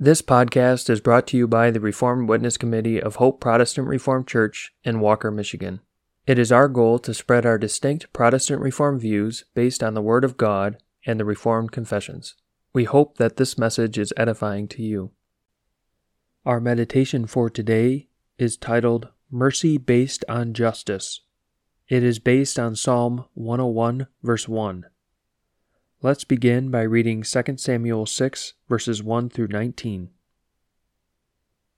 This podcast is brought to you by the Reformed Witness Committee of Hope Protestant Reformed Church in Walker, Michigan. It is our goal to spread our distinct Protestant Reformed views based on the Word of God and the Reformed confessions. We hope that this message is edifying to you. Our meditation for today is titled Mercy Based on Justice. It is based on Psalm 101, verse 1. Let's begin by reading 2 Samuel 6, verses 1 through 19.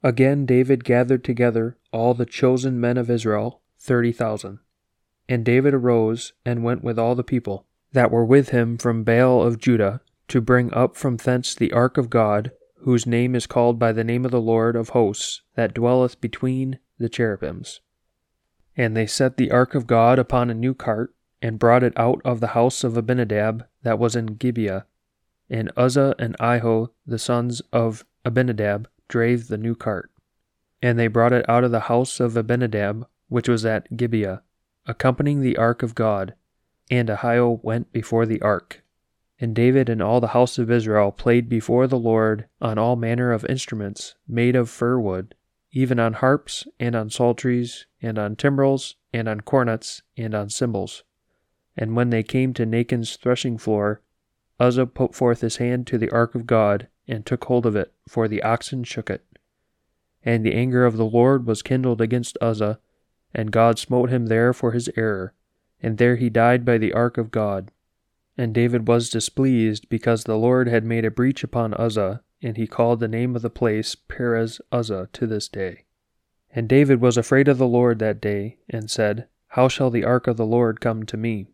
Again David gathered together all the chosen men of Israel, thirty thousand. And David arose and went with all the people that were with him from Baal of Judah to bring up from thence the ark of God, whose name is called by the name of the Lord of hosts, that dwelleth between the cherubims. And they set the ark of God upon a new cart, and brought it out of the house of Abinadab that was in Gibeah. And Uzzah and Ahio, the sons of Abinadab, drave the new cart. And they brought it out of the house of Abinadab, which was at Gibeah, accompanying the ark of God. And Ahio went before the ark. And David and all the house of Israel played before the Lord on all manner of instruments made of fir wood, even on harps, and on psalteries, and on timbrels, and on cornets, and on cymbals. And when they came to Nachon's threshing floor, Uzzah put forth his hand to the ark of God, and took hold of it, for the oxen shook it. And the anger of the Lord was kindled against Uzzah, and God smote him there for his error, and there he died by the ark of God. And David was displeased, because the Lord had made a breach upon Uzzah, and he called the name of the place Perez Uzzah to this day. And David was afraid of the Lord that day, and said, How shall the ark of the Lord come to me?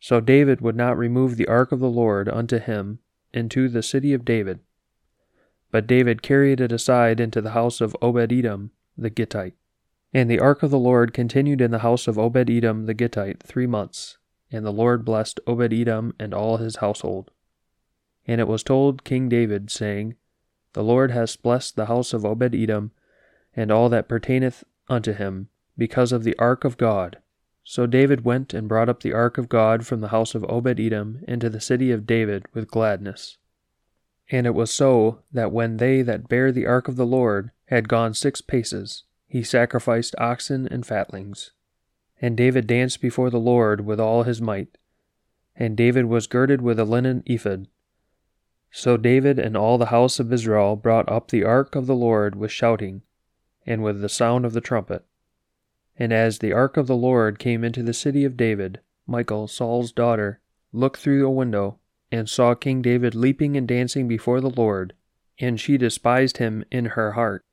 So David would not remove the ark of the Lord unto him into the city of David. But David carried it aside into the house of Obed Edom the Gittite. And the ark of the Lord continued in the house of Obed Edom the Gittite three months, and the Lord blessed Obed Edom and all his household. And it was told King David, saying, The Lord hath blessed the house of Obed Edom, and all that pertaineth unto him, because of the ark of God, so David went and brought up the ark of God from the house of Obed Edom into the city of David with gladness. And it was so that when they that bare the ark of the Lord had gone six paces, he sacrificed oxen and fatlings. And David danced before the Lord with all his might. And David was girded with a linen ephod. So David and all the house of Israel brought up the ark of the Lord with shouting, and with the sound of the trumpet. And as the ark of the Lord came into the city of David, Michal, Saul's daughter, looked through a window, and saw King David leaping and dancing before the Lord, and she despised him in her heart.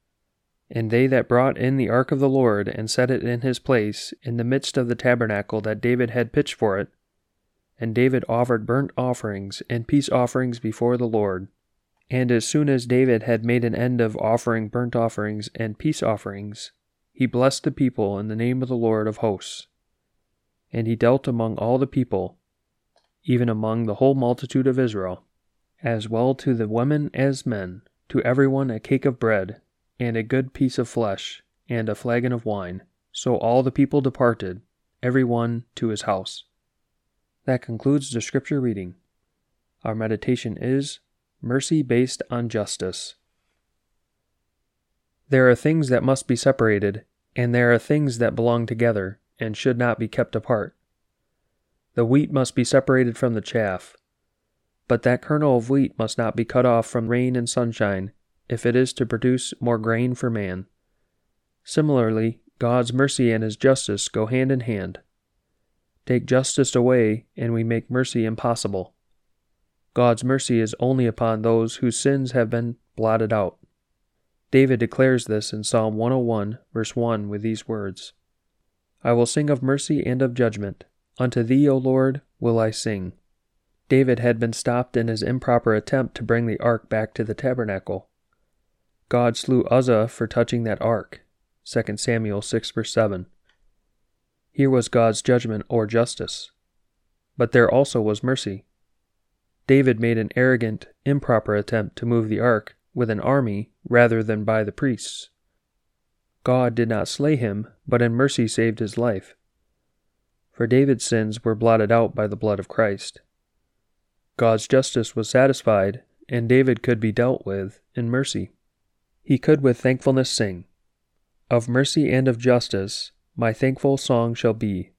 And they that brought in the ark of the Lord, and set it in his place, in the midst of the tabernacle that David had pitched for it, and David offered burnt offerings and peace offerings before the Lord. And as soon as David had made an end of offering burnt offerings and peace offerings, he blessed the people in the name of the Lord of hosts. And he dealt among all the people, even among the whole multitude of Israel, as well to the women as men, to every one a cake of bread, and a good piece of flesh, and a flagon of wine. So all the people departed, every one to his house. That concludes the scripture reading. Our meditation is Mercy Based on Justice. There are things that must be separated, and there are things that belong together and should not be kept apart. The wheat must be separated from the chaff, but that kernel of wheat must not be cut off from rain and sunshine if it is to produce more grain for man. Similarly, God's mercy and his justice go hand in hand. Take justice away, and we make mercy impossible. God's mercy is only upon those whose sins have been blotted out. David declares this in Psalm 101, verse 1, with these words I will sing of mercy and of judgment. Unto thee, O Lord, will I sing. David had been stopped in his improper attempt to bring the ark back to the tabernacle. God slew Uzzah for touching that ark. 2 Samuel 6, verse 7. Here was God's judgment or justice. But there also was mercy. David made an arrogant, improper attempt to move the ark with an army rather than by the priests. God did not slay him, but in mercy saved his life. For David's sins were blotted out by the blood of Christ. God's justice was satisfied, and David could be dealt with in mercy. He could with thankfulness sing, Of mercy and of justice my thankful song shall be.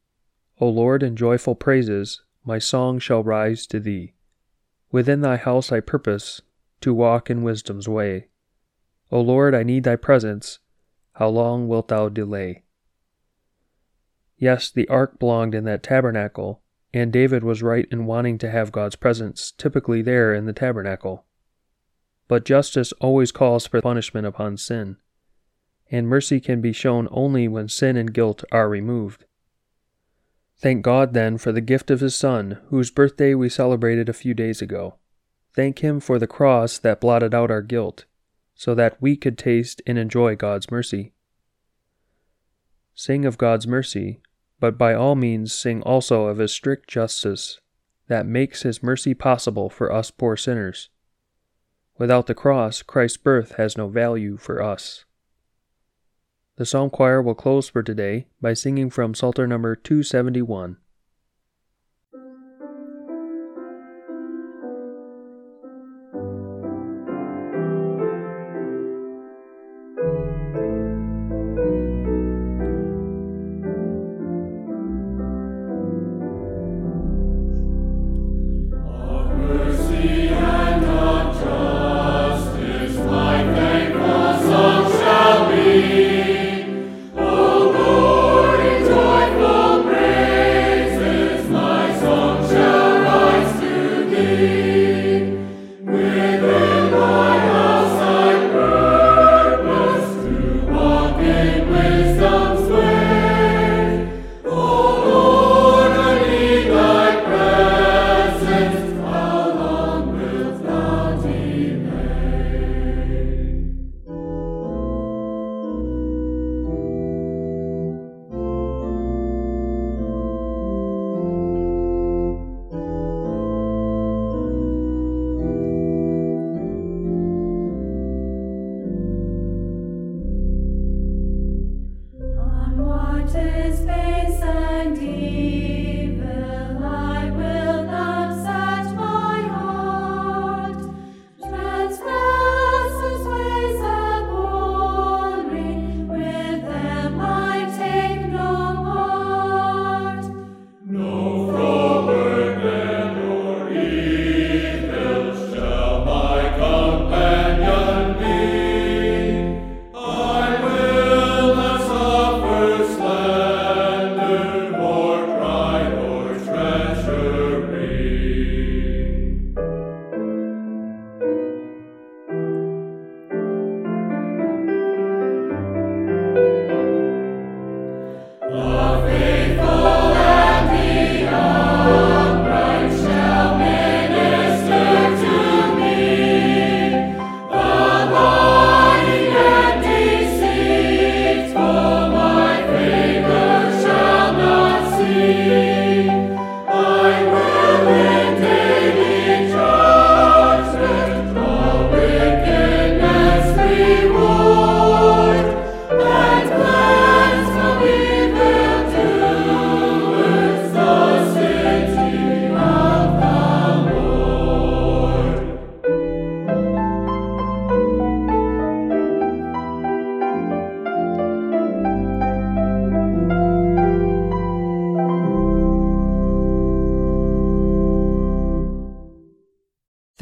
O Lord, in joyful praises my song shall rise to thee. Within thy house I purpose to walk in wisdom's way. O Lord, I need thy presence. How long wilt thou delay? Yes, the ark belonged in that tabernacle, and David was right in wanting to have God's presence typically there in the tabernacle. But justice always calls for punishment upon sin, and mercy can be shown only when sin and guilt are removed. Thank God, then, for the gift of His Son, whose birthday we celebrated a few days ago. Thank Him for the cross that blotted out our guilt, so that we could taste and enjoy God's mercy. Sing of God's mercy, but by all means sing also of His strict justice that makes His mercy possible for us poor sinners. Without the cross, Christ's birth has no value for us. The psalm choir will close for today by singing from Psalter number 271.